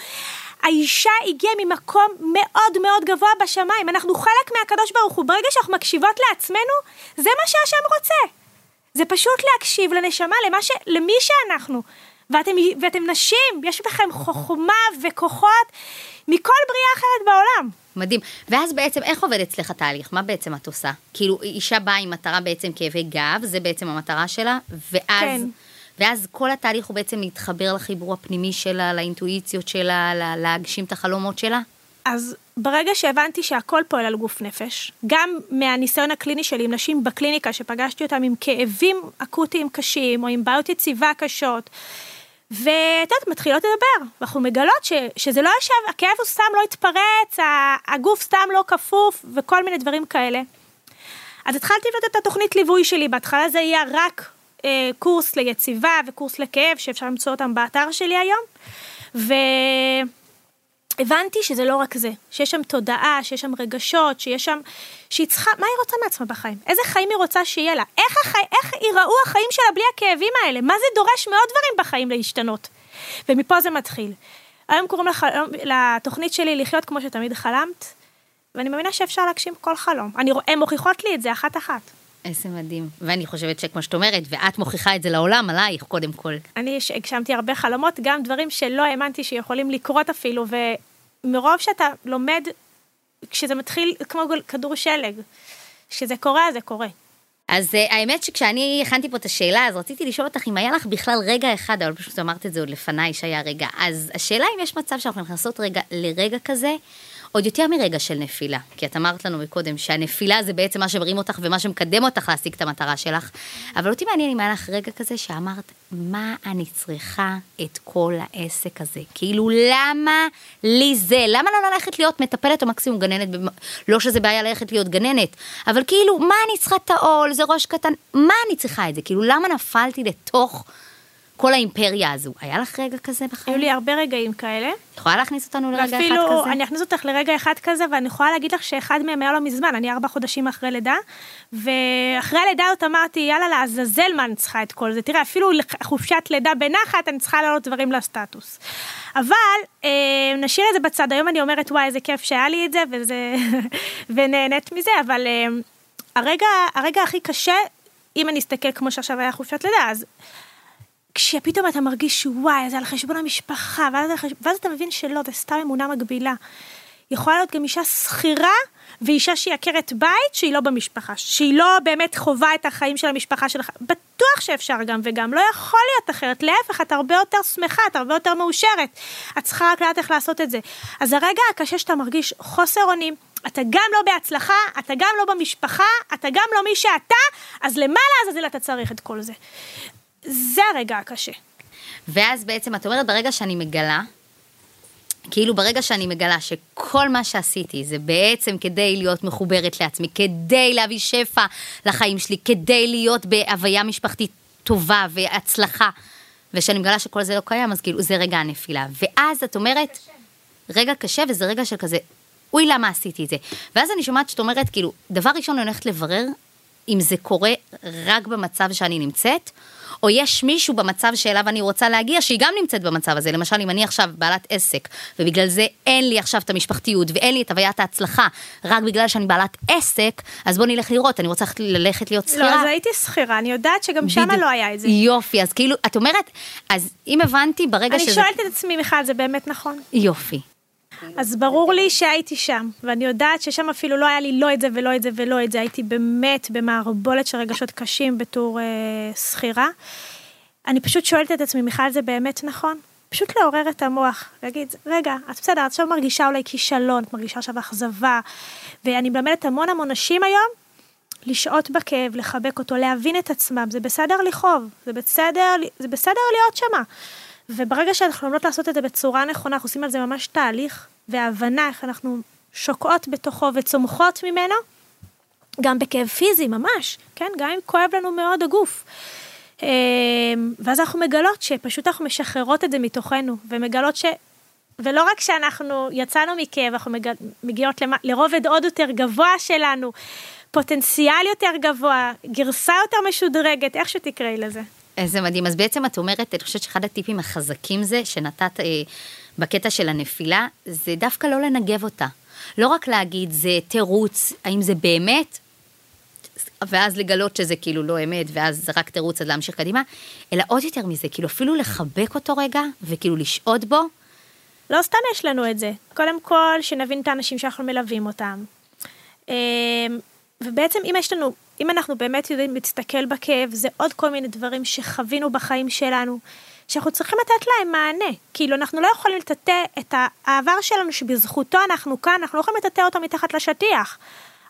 האישה הגיעה ממקום מאוד מאוד גבוה בשמיים, אנחנו חלק מהקדוש ברוך הוא. ברגע שאנחנו מקשיבות לעצמנו, זה מה שהשם רוצה. זה פשוט להקשיב לנשמה, למה ש... למי שאנחנו. ואתם, ואתם נשים, יש בכם חוכמה וכוחות מכל בריאה אחרת בעולם. מדהים. ואז בעצם, איך עובד אצלך התהליך? מה בעצם את עושה? כאילו, אישה באה עם מטרה בעצם כאבי גב, זה בעצם המטרה שלה, ואז... כן. ואז כל התהליך הוא בעצם להתחבר לחיבור הפנימי שלה, לאינטואיציות שלה, להגשים את החלומות שלה? אז ברגע שהבנתי שהכל פועל על גוף נפש, גם מהניסיון הקליני שלי עם נשים בקליניקה, שפגשתי אותם עם כאבים אקוטיים קשים, או עם בעיות יציבה קשות, ואת יודעת, מתחילות לדבר, ואנחנו מגלות ש, שזה לא ישב, הכאב הוא סתם לא התפרץ, הגוף סתם לא כפוף, וכל מיני דברים כאלה. אז התחלתי לבנות את התוכנית ליווי שלי, בהתחלה זה היה רק אה, קורס ליציבה וקורס לכאב, שאפשר למצוא אותם באתר שלי היום, והבנתי שזה לא רק זה, שיש שם תודעה, שיש שם רגשות, שיש שם, שהיא צריכה, מה היא רוצה מעצמה בחיים? איזה חיים היא רוצה שיהיה לה? איך, החי, איך ייראו החיים שלה בלי הכאבים האלה? מה זה דורש מאוד דברים בחיים להשתנות? ומפה זה מתחיל. היום קוראים לח... לתוכנית שלי לחיות כמו שתמיד חלמת, ואני מאמינה שאפשר להגשים כל חלום. אני... הן מוכיחות לי את זה אחת-אחת. איזה מדהים. ואני חושבת שכמו שאת אומרת, ואת מוכיחה את זה לעולם, עלייך קודם כל. אני הגשמתי הרבה חלומות, גם דברים שלא האמנתי שיכולים לקרות אפילו, ומרוב שאתה לומד, כשזה מתחיל כמו כדור שלג, כשזה קורה, זה קורה. אז uh, האמת שכשאני הכנתי פה את השאלה, אז רציתי לשאול אותך אם היה לך בכלל רגע אחד, אבל פשוט אמרת את זה עוד לפניי שהיה רגע. אז השאלה אם יש מצב שאנחנו נכנסות רגע לרגע כזה, עוד יותר מרגע של נפילה, כי את אמרת לנו מקודם שהנפילה זה בעצם מה שמרים אותך ומה שמקדם אותך להשיג את המטרה שלך, אבל אותי מעניין אם היה לך רגע כזה שאמרת, מה אני צריכה את כל העסק הזה? כאילו, למה לי זה? למה לא ללכת להיות מטפלת או מקסימום גננת? לא שזה בעיה ללכת להיות גננת, אבל כאילו, מה אני צריכה את העול? זה ראש קטן, מה אני צריכה את זה? כאילו, למה נפלתי לתוך... כל האימפריה הזו. היה לך רגע כזה בחיים? היו לי הרבה רגעים כאלה. את יכולה להכניס אותנו לרגע אחד כזה? ואפילו, אני אכניס אותך לרגע אחד כזה, ואני יכולה להגיד לך שאחד מהם היה לא מזמן, אני ארבע חודשים אחרי לידה, ואחרי הלידה הזאת אמרתי, יאללה, לעזאזל מה אני צריכה את כל זה. תראה, אפילו חופשת לידה בנחת, אני צריכה להעלות דברים לסטטוס. אבל אה, נשאיר את זה בצד, היום אני אומרת, וואי, איזה כיף שהיה לי את זה, וזה... ונהנית מזה, אבל אה, הרגע, הרגע הכי קשה, אם אני אסתכל כמו שעכשיו היה חופשת לידה, אז כשפתאום אתה מרגיש שוואי, זה על חשבון המשפחה, ואז, ואז אתה מבין שלא, זה סתם אמונה מגבילה. יכולה להיות גם אישה שכירה ואישה שהיא עקרת בית שהיא לא במשפחה, שהיא לא באמת חווה את החיים של המשפחה שלך. בטוח שאפשר גם וגם, לא יכול להיות אחרת, להפך, את הרבה יותר שמחה, את הרבה יותר מאושרת. את צריכה רק לדעת איך לעשות את זה. אז הרגע הקשה שאתה מרגיש חוסר אונים, אתה גם לא בהצלחה, אתה גם לא במשפחה, אתה גם לא מי שאתה, אז למה לעזאזל אתה צריך את כל זה? זה הרגע הקשה. ואז בעצם את אומרת, ברגע שאני מגלה, כאילו ברגע שאני מגלה שכל מה שעשיתי זה בעצם כדי להיות מחוברת לעצמי, כדי להביא שפע לחיים שלי, כדי להיות בהוויה משפחתית טובה והצלחה, ושאני מגלה שכל זה לא קיים, אז כאילו זה רגע הנפילה. ואז את אומרת, רגע קשה וזה רגע של כזה, אוי למה עשיתי את זה. ואז אני שומעת שאת אומרת, כאילו, דבר ראשון אני הולכת לברר אם זה קורה רק במצב שאני נמצאת, או יש מישהו במצב שאליו אני רוצה להגיע, שהיא גם נמצאת במצב הזה. למשל, אם אני עכשיו בעלת עסק, ובגלל זה אין לי עכשיו את המשפחתיות, ואין לי את הוויית ההצלחה, רק בגלל שאני בעלת עסק, אז בוא נלך לראות, אני רוצה ללכת להיות שכירה. לא, אז הייתי שכירה, אני יודעת שגם שם לא היה את זה. יופי, אז כאילו, את אומרת, אז אם הבנתי, ברגע אני שזה... אני שואלת את עצמי, מיכל, זה באמת נכון? יופי. אז ברור לי שהייתי שם, ואני יודעת ששם אפילו לא היה לי לא את זה ולא את זה ולא את זה, הייתי באמת במערבולת של רגשות קשים בתור אה, שכירה. אני פשוט שואלת את עצמי, מיכל, זה באמת נכון? פשוט לעורר את המוח, להגיד, רגע, את בסדר, את עכשיו מרגישה אולי כישלון, את מרגישה עכשיו אכזבה, ואני מלמדת המון המון נשים היום, לשהות בכאב, לחבק אותו, להבין את עצמם, זה בסדר לכאוב, זה בסדר, זה בסדר להיות שמה. וברגע שאנחנו לומדות לעשות את זה בצורה נכונה, אנחנו עושים על זה ממש תהליך והבנה איך אנחנו שוקעות בתוכו וצומחות ממנו, גם בכאב פיזי ממש, כן? גם אם כואב לנו מאוד הגוף. אמ, ואז אנחנו מגלות שפשוט אנחנו משחררות את זה מתוכנו, ומגלות ש... ולא רק שאנחנו יצאנו מכאב, אנחנו מג... מגיעות למ... לרובד עוד יותר גבוה שלנו, פוטנציאל יותר גבוה, גרסה יותר משודרגת, איך שתקראי לזה. איזה מדהים. אז בעצם את אומרת, אני חושבת שאחד הטיפים החזקים זה, שנתת אה, בקטע של הנפילה, זה דווקא לא לנגב אותה. לא רק להגיד, זה תירוץ, האם זה באמת, ואז לגלות שזה כאילו לא אמת, ואז זה רק תירוץ עד להמשיך קדימה, אלא עוד יותר מזה, כאילו אפילו לחבק אותו רגע, וכאילו לשהות בו. לא סתם יש לנו את זה. קודם כל, שנבין את האנשים שאנחנו מלווים אותם. אמ, ובעצם אם יש לנו, אם אנחנו באמת יודעים להסתכל בכאב, זה עוד כל מיני דברים שחווינו בחיים שלנו, שאנחנו צריכים לתת להם מענה. כאילו, אנחנו לא יכולים לטאטא את העבר שלנו שבזכותו אנחנו כאן, אנחנו לא יכולים לטאטא אותו מתחת לשטיח.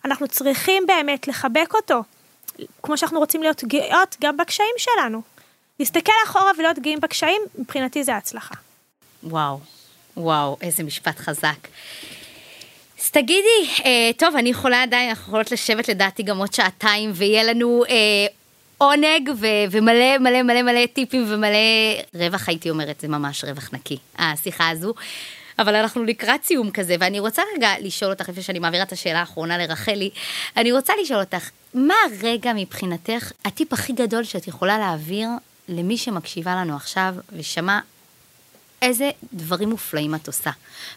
אנחנו צריכים באמת לחבק אותו, כמו שאנחנו רוצים להיות גאות גם בקשיים שלנו. להסתכל אחורה ולהיות גאים בקשיים, מבחינתי זה הצלחה. וואו, וואו, איזה משפט חזק. אז תגידי, אה, טוב, אני יכולה עדיין, אנחנו יכולות לשבת לדעתי גם עוד שעתיים, ויהיה לנו אה, עונג ו- ומלא מלא מלא מלא טיפים ומלא רווח, הייתי אומרת, זה ממש רווח נקי, השיחה הזו. אבל אנחנו לקראת סיום כזה, ואני רוצה רגע לשאול אותך, לפני שאני מעבירה את השאלה האחרונה לרחלי, אני רוצה לשאול אותך, מה הרגע מבחינתך, הטיפ הכי גדול שאת יכולה להעביר למי שמקשיבה לנו עכשיו ושמע איזה דברים מופלאים את עושה?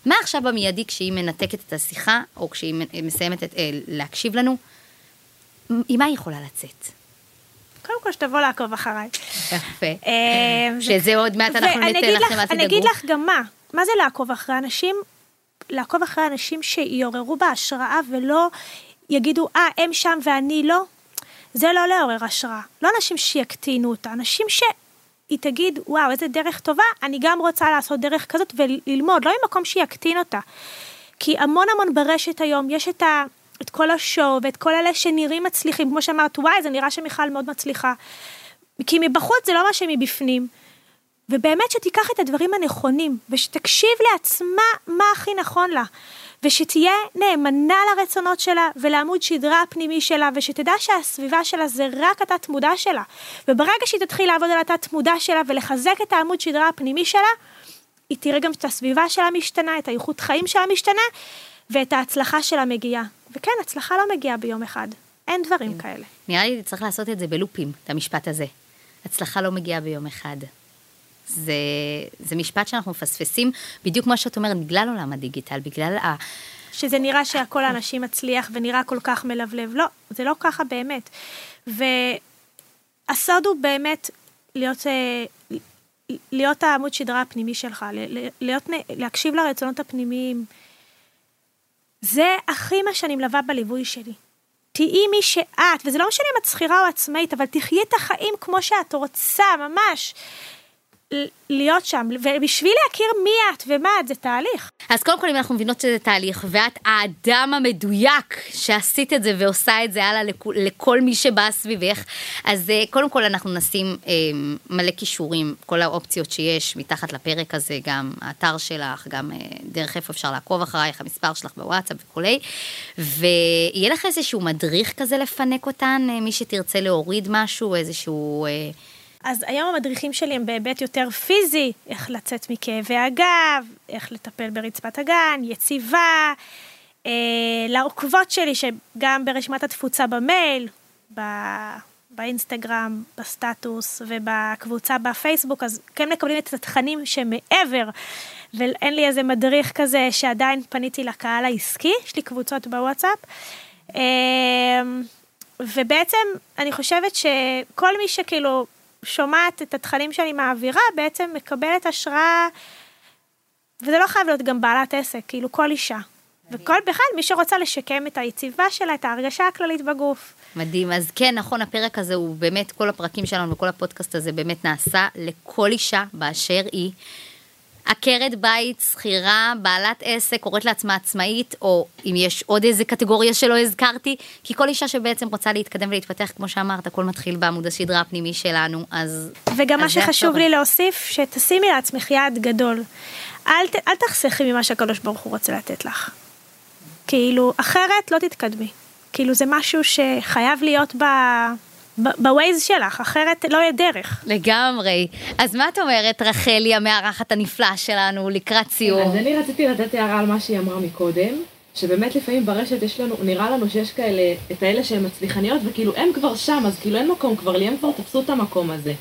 מה עכשיו במיידי כשהיא מנתקת את השיחה, או כשהיא מסיימת את, אה, להקשיב לנו, עם מה היא יכולה לצאת? קודם כל שתבוא לעקוב אחריי. יפה. אה, שזה עוד מעט אנחנו ניתן לכם, אל תדאגו. אני אגיד לך גם מה, מה זה לעקוב אחרי אנשים? לעקוב אחרי אנשים שיעוררו בהשראה ולא יגידו, אה, הם שם ואני לא. זה לא לעורר השראה. לא אנשים שיקטינו אותה, אנשים שהיא תגיד, וואו, איזה דרך טובה, אני גם רוצה לעשות דרך כזאת וללמוד, לא ממקום שיקטין אותה. כי המון המון ברשת היום, יש את, ה, את כל השואו ואת כל אלה שנראים מצליחים, כמו שאמרת, וואי, זה נראה שמיכל מאוד מצליחה. כי מבחוץ זה לא מה שמבפנים. ובאמת שתיקח את הדברים הנכונים, ושתקשיב לעצמה מה הכי נכון לה, ושתהיה נאמנה לרצונות שלה ולעמוד שדרה הפנימי שלה, ושתדע שהסביבה שלה זה רק התת מודע שלה. וברגע שהיא תתחיל לעבוד על התת מודע שלה ולחזק את העמוד שדרה הפנימי שלה, היא תראה גם את הסביבה שלה משתנה, את האיכות חיים שלה משתנה, ואת ההצלחה שלה מגיעה. וכן, הצלחה לא מגיעה ביום אחד. אין דברים כן. כאלה. נראה לי צריך לעשות את זה בלופים, את המשפט הזה. הצלחה לא מגיעה ביום אחד. זה, זה משפט שאנחנו מפספסים, בדיוק כמו שאת אומרת, בגלל עולם הדיגיטל, בגלל ה... שזה נראה שהכל האנשים מצליח ונראה כל כך מלבלב. לא, זה לא ככה באמת. והסוד הוא באמת להיות, אה, להיות העמוד שדרה הפנימי שלך, להיות, להקשיב לרצונות הפנימיים, זה הכי מה שאני מלווה בליווי שלי. תהיי מי שאת, וזה לא משנה אם את שכירה או עצמאית, אבל תחיי את החיים כמו שאת רוצה, ממש. להיות שם, ובשביל להכיר מי את ומה את, זה תהליך. אז קודם כל, אם אנחנו מבינות שזה תהליך, ואת האדם המדויק שעשית את זה ועושה את זה הלאה לכ- לכל מי שבא סביבך, אז אה, קודם כל אנחנו נשים אה, מלא כישורים, כל האופציות שיש מתחת לפרק הזה, גם האתר שלך, גם אה, דרך איפה אפשר לעקוב אחרייך, המספר שלך בוואטסאפ וכולי, ויהיה לך איזשהו מדריך כזה לפנק אותן, אה, מי שתרצה להוריד משהו, איזשהו... אה, אז היום המדריכים שלי הם בהיבט יותר פיזי, איך לצאת מכאבי הגב, איך לטפל ברצפת הגן, יציבה, אה, לעוקבות שלי, שגם ברשימת התפוצה במייל, ב... באינסטגרם, בסטטוס ובקבוצה בפייסבוק, אז כן מקבלים את התכנים שמעבר, ואין לי איזה מדריך כזה שעדיין פניתי לקהל העסקי, יש לי קבוצות בוואטסאפ. אה, ובעצם אני חושבת שכל מי שכאילו שומעת את התכנים שאני מעבירה, בעצם מקבלת השראה, וזה לא חייב להיות גם בעלת עסק, כאילו כל אישה. וכל בכלל, מי שרוצה לשקם את היציבה שלה, את ההרגשה הכללית בגוף. מדהים. אז כן, נכון, הפרק הזה הוא באמת, כל הפרקים שלנו וכל הפודקאסט הזה באמת נעשה לכל אישה באשר היא. עקרת בית, שכירה, בעלת עסק, קוראת לעצמה עצמאית, או אם יש עוד איזה קטגוריה שלא הזכרתי, כי כל אישה שבעצם רוצה להתקדם ולהתפתח, כמו שאמרת, הכל מתחיל בעמוד השדרה הפנימי שלנו, אז... וגם אז מה שחשוב לי להוסיף, שתשימי לעצמך יעד גדול. אל, אל תחסכי ממה שהקדוש ברוך הוא רוצה לתת לך. כאילו, אחרת לא תתקדמי. כאילו, זה משהו שחייב להיות ב... בווייז שלך, אחרת לא יהיה דרך. לגמרי. אז מה את אומרת, רחלי, המארחת הנפלאה שלנו, לקראת סיום? אז אני רציתי לתת הערה על מה שהיא אמרה מקודם, שבאמת לפעמים ברשת יש לנו, נראה לנו שיש כאלה, את האלה שהן מצליחניות, וכאילו הם כבר שם, אז כאילו אין מקום כבר לי, הם כבר תפסו את המקום הזה.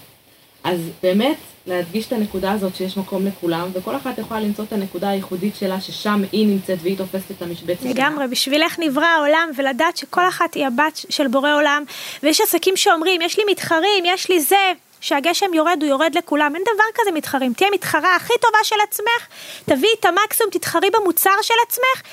אז באמת, להדגיש את הנקודה הזאת שיש מקום לכולם, וכל אחת יכולה למצוא את הנקודה הייחודית שלה, ששם היא נמצאת והיא תופסת את המשבצת שלה. לגמרי, בשבילך נברא העולם, ולדעת שכל אחת היא הבת של בורא עולם, ויש עסקים שאומרים, יש לי מתחרים, יש לי זה, שהגשם יורד, הוא יורד לכולם, אין דבר כזה מתחרים, תהיה מתחרה הכי טובה של עצמך, תביאי את המקסימום, תתחרי במוצר של עצמך,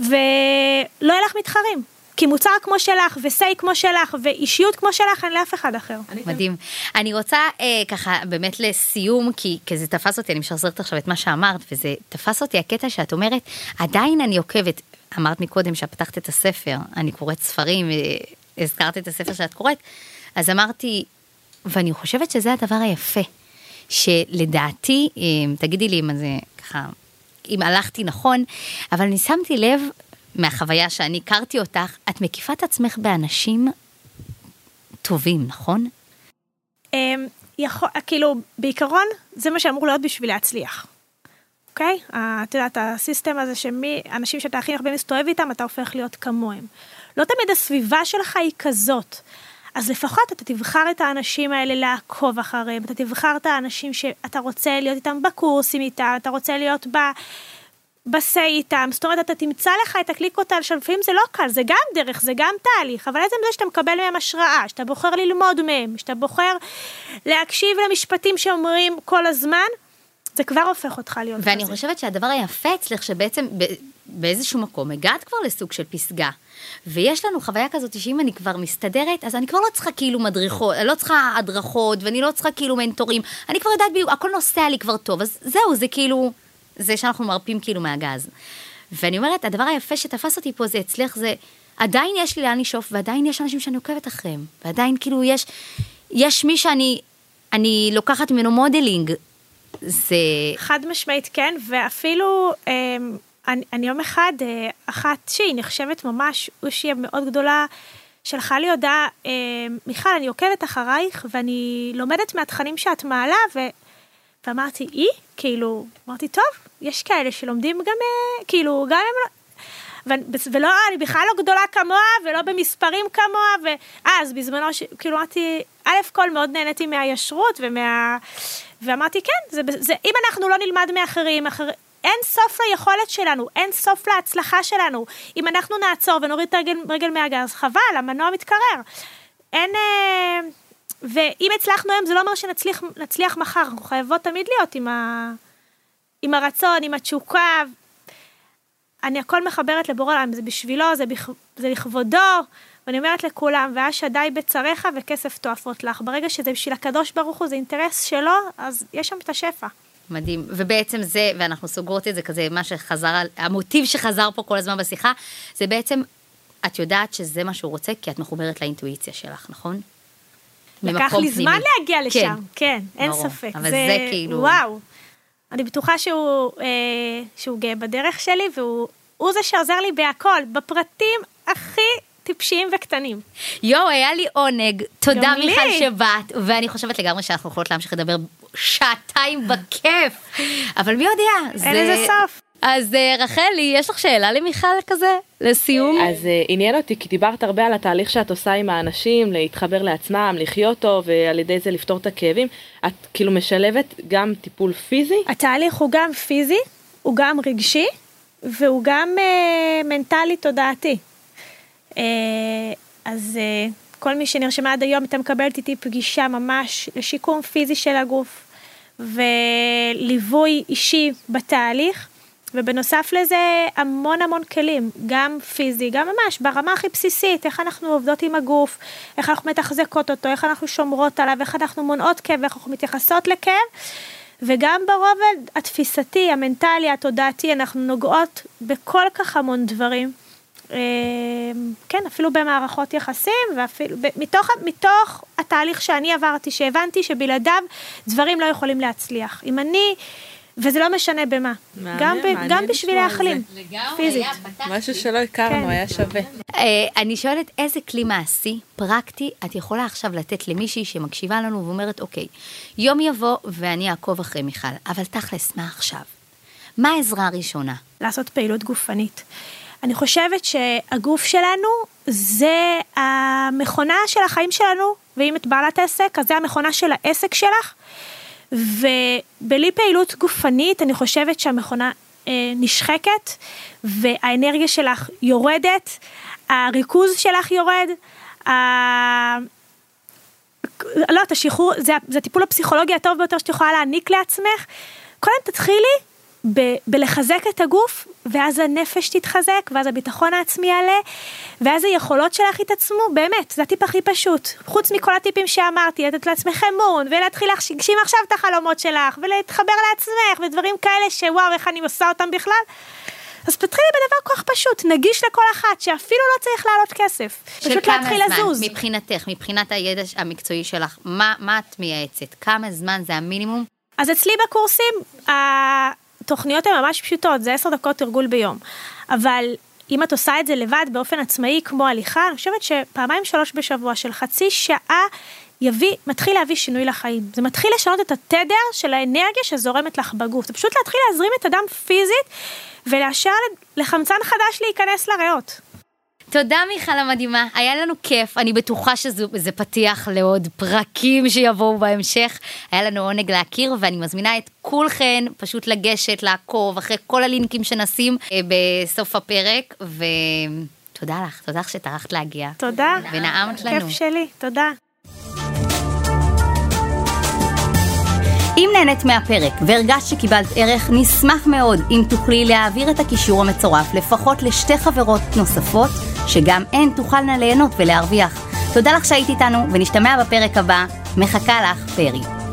ולא יהיה לך מתחרים. כי מוצר כמו שלך, וסיי כמו שלך, ואישיות כמו שלך, אין לאף אחד אחר. מדהים. אני רוצה אה, ככה, באמת לסיום, כי, כי זה תפס אותי, אני משחזרת עכשיו את מה שאמרת, וזה תפס אותי הקטע שאת אומרת, עדיין אני עוקבת, אמרת מקודם שפתחת את הספר, אני קוראת ספרים, אה, הזכרת את הספר שאת קוראת, אז אמרתי, ואני חושבת שזה הדבר היפה, שלדעתי, אה, תגידי לי אם זה ככה, אם הלכתי נכון, אבל אני שמתי לב מהחוויה שאני הכרתי אותך, את מקיפה את עצמך באנשים טובים, נכון? אמ, יכול, כאילו, בעיקרון, זה מה שאמור להיות בשביל להצליח. אוקיי? את יודעת, הסיסטם הזה שאנשים שאתה הכי הרבה מסתובב איתם, אתה הופך להיות כמוהם. לא תמיד הסביבה שלך היא כזאת. אז לפחות אתה תבחר את האנשים האלה לעקוב אחריהם, אתה תבחר את האנשים שאתה רוצה להיות איתם בקורסים איתם, אתה רוצה להיות ב... בסי איתם, זאת אומרת, אתה תמצא לך את הקליקות האלה שלפעמים זה לא קל, זה גם דרך, זה גם תהליך, אבל עצם זה שאתה מקבל מהם השראה, שאתה בוחר ללמוד מהם, שאתה בוחר להקשיב למשפטים שאומרים כל הזמן, זה כבר הופך אותך להיות ואני כזה. חושבת שהדבר היפה אצלך, שבעצם באיזשהו מקום הגעת כבר לסוג של פסגה, ויש לנו חוויה כזאת שאם אני כבר מסתדרת, אז אני כבר לא צריכה כאילו מדריכות, לא צריכה הדרכות, ואני לא צריכה כאילו מנטורים, אני כבר יודעת, הכל נוסע לי כבר טוב, אז זהו, זה כאילו... זה שאנחנו מרפים כאילו מהגז. ואני אומרת, הדבר היפה שתפס אותי פה זה אצלך, זה עדיין יש לי לאן לשאוף, ועדיין יש אנשים שאני עוקבת אחריהם, ועדיין כאילו יש, יש מי שאני, אני לוקחת ממנו modeling, זה... חד משמעית כן, ואפילו אה, אני, אני יום אחד, אה, אחת שהיא נחשבת ממש אושיה מאוד גדולה, שלחה לי הודעה, אה, מיכל, אני עוקבת אחרייך, ואני לומדת מהתכנים שאת מעלה, ו... ואמרתי, היא? כאילו, אמרתי, טוב, יש כאלה שלומדים גם, אה, כאילו, גם הם... ו- ולא, אני בכלל לא גדולה כמוה, ולא במספרים כמוה, ואז בזמנו, ש... כאילו אמרתי, א' כל מאוד נהניתי מהישרות ומה... ואמרתי, כן, זה, זה, אם אנחנו לא נלמד מאחרים, אחר... אין סוף ליכולת שלנו, אין סוף להצלחה שלנו. אם אנחנו נעצור ונוריד את הרגל, רגל מהגז, חבל, המנוע מתקרר. אין... אה... ואם הצלחנו היום, זה לא אומר שנצליח מחר, אנחנו חייבות תמיד להיות עם, ה... עם הרצון, עם התשוקה. אני הכל מחברת לבורא עולם, זה בשבילו, זה, בכ... זה לכבודו, ואני אומרת לכולם, ואז שדי בצריך וכסף תועפות לך. ברגע שזה בשביל הקדוש ברוך הוא, זה אינטרס שלו, אז יש שם את השפע. מדהים, ובעצם זה, ואנחנו סוגרות את זה כזה, מה שחזר, המוטיב שחזר פה כל הזמן בשיחה, זה בעצם, את יודעת שזה מה שהוא רוצה, כי את מחוברת לאינטואיציה שלך, נכון? לקח לי זמן להגיע לשם, כן, כן אין ברור. ספק. אבל זה, זה כאילו... וואו. אני בטוחה שהוא, אה, שהוא גאה בדרך שלי, והוא זה שעוזר לי בהכל, בפרטים הכי טיפשיים וקטנים. יואו, היה לי עונג. תודה מיכל שבאת, ואני חושבת לגמרי שאנחנו יכולות להמשיך לדבר שעתיים בכיף. אבל מי יודע, אין לזה סוף. אז uh, רחלי, יש לך שאלה למיכל כזה, לסיום? אז uh, עניין אותי, כי דיברת הרבה על התהליך שאת עושה עם האנשים, להתחבר לעצמם, לחיות טוב, ועל ידי זה לפתור את הכאבים. את כאילו משלבת גם טיפול פיזי? התהליך הוא גם פיזי, הוא גם רגשי, והוא גם uh, מנטלי תודעתי. Uh, אז uh, כל מי שנרשמה עד היום הייתה מקבלת איתי פגישה ממש לשיקום פיזי של הגוף, וליווי אישי בתהליך. ובנוסף לזה המון המון כלים, גם פיזי, גם ממש ברמה הכי בסיסית, איך אנחנו עובדות עם הגוף, איך אנחנו מתחזקות אותו, איך אנחנו שומרות עליו, איך אנחנו מונעות כאב, איך אנחנו מתייחסות לכאב, וגם ברובד התפיסתי, המנטלי, התודעתי, אנחנו נוגעות בכל כך המון דברים. אמ, כן, אפילו במערכות יחסים, ואפילו, מתוך, מתוך התהליך שאני עברתי, שהבנתי שבלעדיו דברים לא יכולים להצליח. אם אני... וזה לא משנה במה. מעניין, גם, מעניין גם בשביל להחלים, פיזית. משהו שלא הכרנו, כן. היה שווה. Uh, אני שואלת, איזה כלי מעשי, פרקטי, את יכולה עכשיו לתת למישהי שמקשיבה לנו ואומרת, אוקיי, יום יבוא ואני אעקוב אחרי מיכל, אבל תכלס, מה עכשיו? מה העזרה הראשונה? לעשות פעילות גופנית. אני חושבת שהגוף שלנו זה המכונה של החיים שלנו, ואם את בעלת עסק, אז זה המכונה של העסק שלך. ובלי פעילות גופנית אני חושבת שהמכונה אה, נשחקת והאנרגיה שלך יורדת, הריכוז שלך יורד, ה... לא יודעת, השחרור, זה, זה הטיפול הפסיכולוגי הטוב ביותר שאת יכולה להעניק לעצמך. קודם תתחילי ב- בלחזק את הגוף, ואז הנפש תתחזק, ואז הביטחון העצמי יעלה, ואז היכולות שלך יתעצמו, באמת, זה הטיפ הכי פשוט. חוץ מכל הטיפים שאמרתי, לתת לעצמך אמון, ולהתחיל להגשים עכשיו את החלומות שלך, ולהתחבר לעצמך, ודברים כאלה שוואו, איך אני עושה אותם בכלל. אז תתחילי בדבר כל כך פשוט, נגיש לכל אחת, שאפילו לא צריך לעלות כסף. פשוט להתחיל זמן, לזוז. מבחינתך, מבחינת הידע המקצועי שלך, מה, מה את מייעצת? כמה זמן זה המינימום? אז אצלי בקורסים, התוכניות הן ממש פשוטות, זה עשר דקות תרגול ביום. אבל אם את עושה את זה לבד באופן עצמאי כמו הליכה, אני חושבת שפעמיים שלוש בשבוע של חצי שעה יביא, מתחיל להביא שינוי לחיים. זה מתחיל לשנות את התדר של האנרגיה שזורמת לך בגוף. זה פשוט להתחיל להזרים את הדם פיזית ולאשר לחמצן חדש להיכנס לריאות. תודה מיכל המדהימה, היה לנו כיף, אני בטוחה שזה פתיח לעוד פרקים שיבואו בהמשך. היה לנו עונג להכיר ואני מזמינה את כולכן פשוט לגשת, לעקוב אחרי כל הלינקים שנשים אה, בסוף הפרק, ותודה לך, תודה לך שטרחת להגיע. תודה. ונעמת לנו. כיף שלי, תודה. אם נהנית מהפרק והרגשת שקיבלת ערך, נשמח מאוד אם תוכלי להעביר את הקישור המצורף לפחות לשתי חברות נוספות, שגם הן תוכלנה ליהנות ולהרוויח. תודה לך שהיית איתנו, ונשתמע בפרק הבא. מחכה לך, פרי.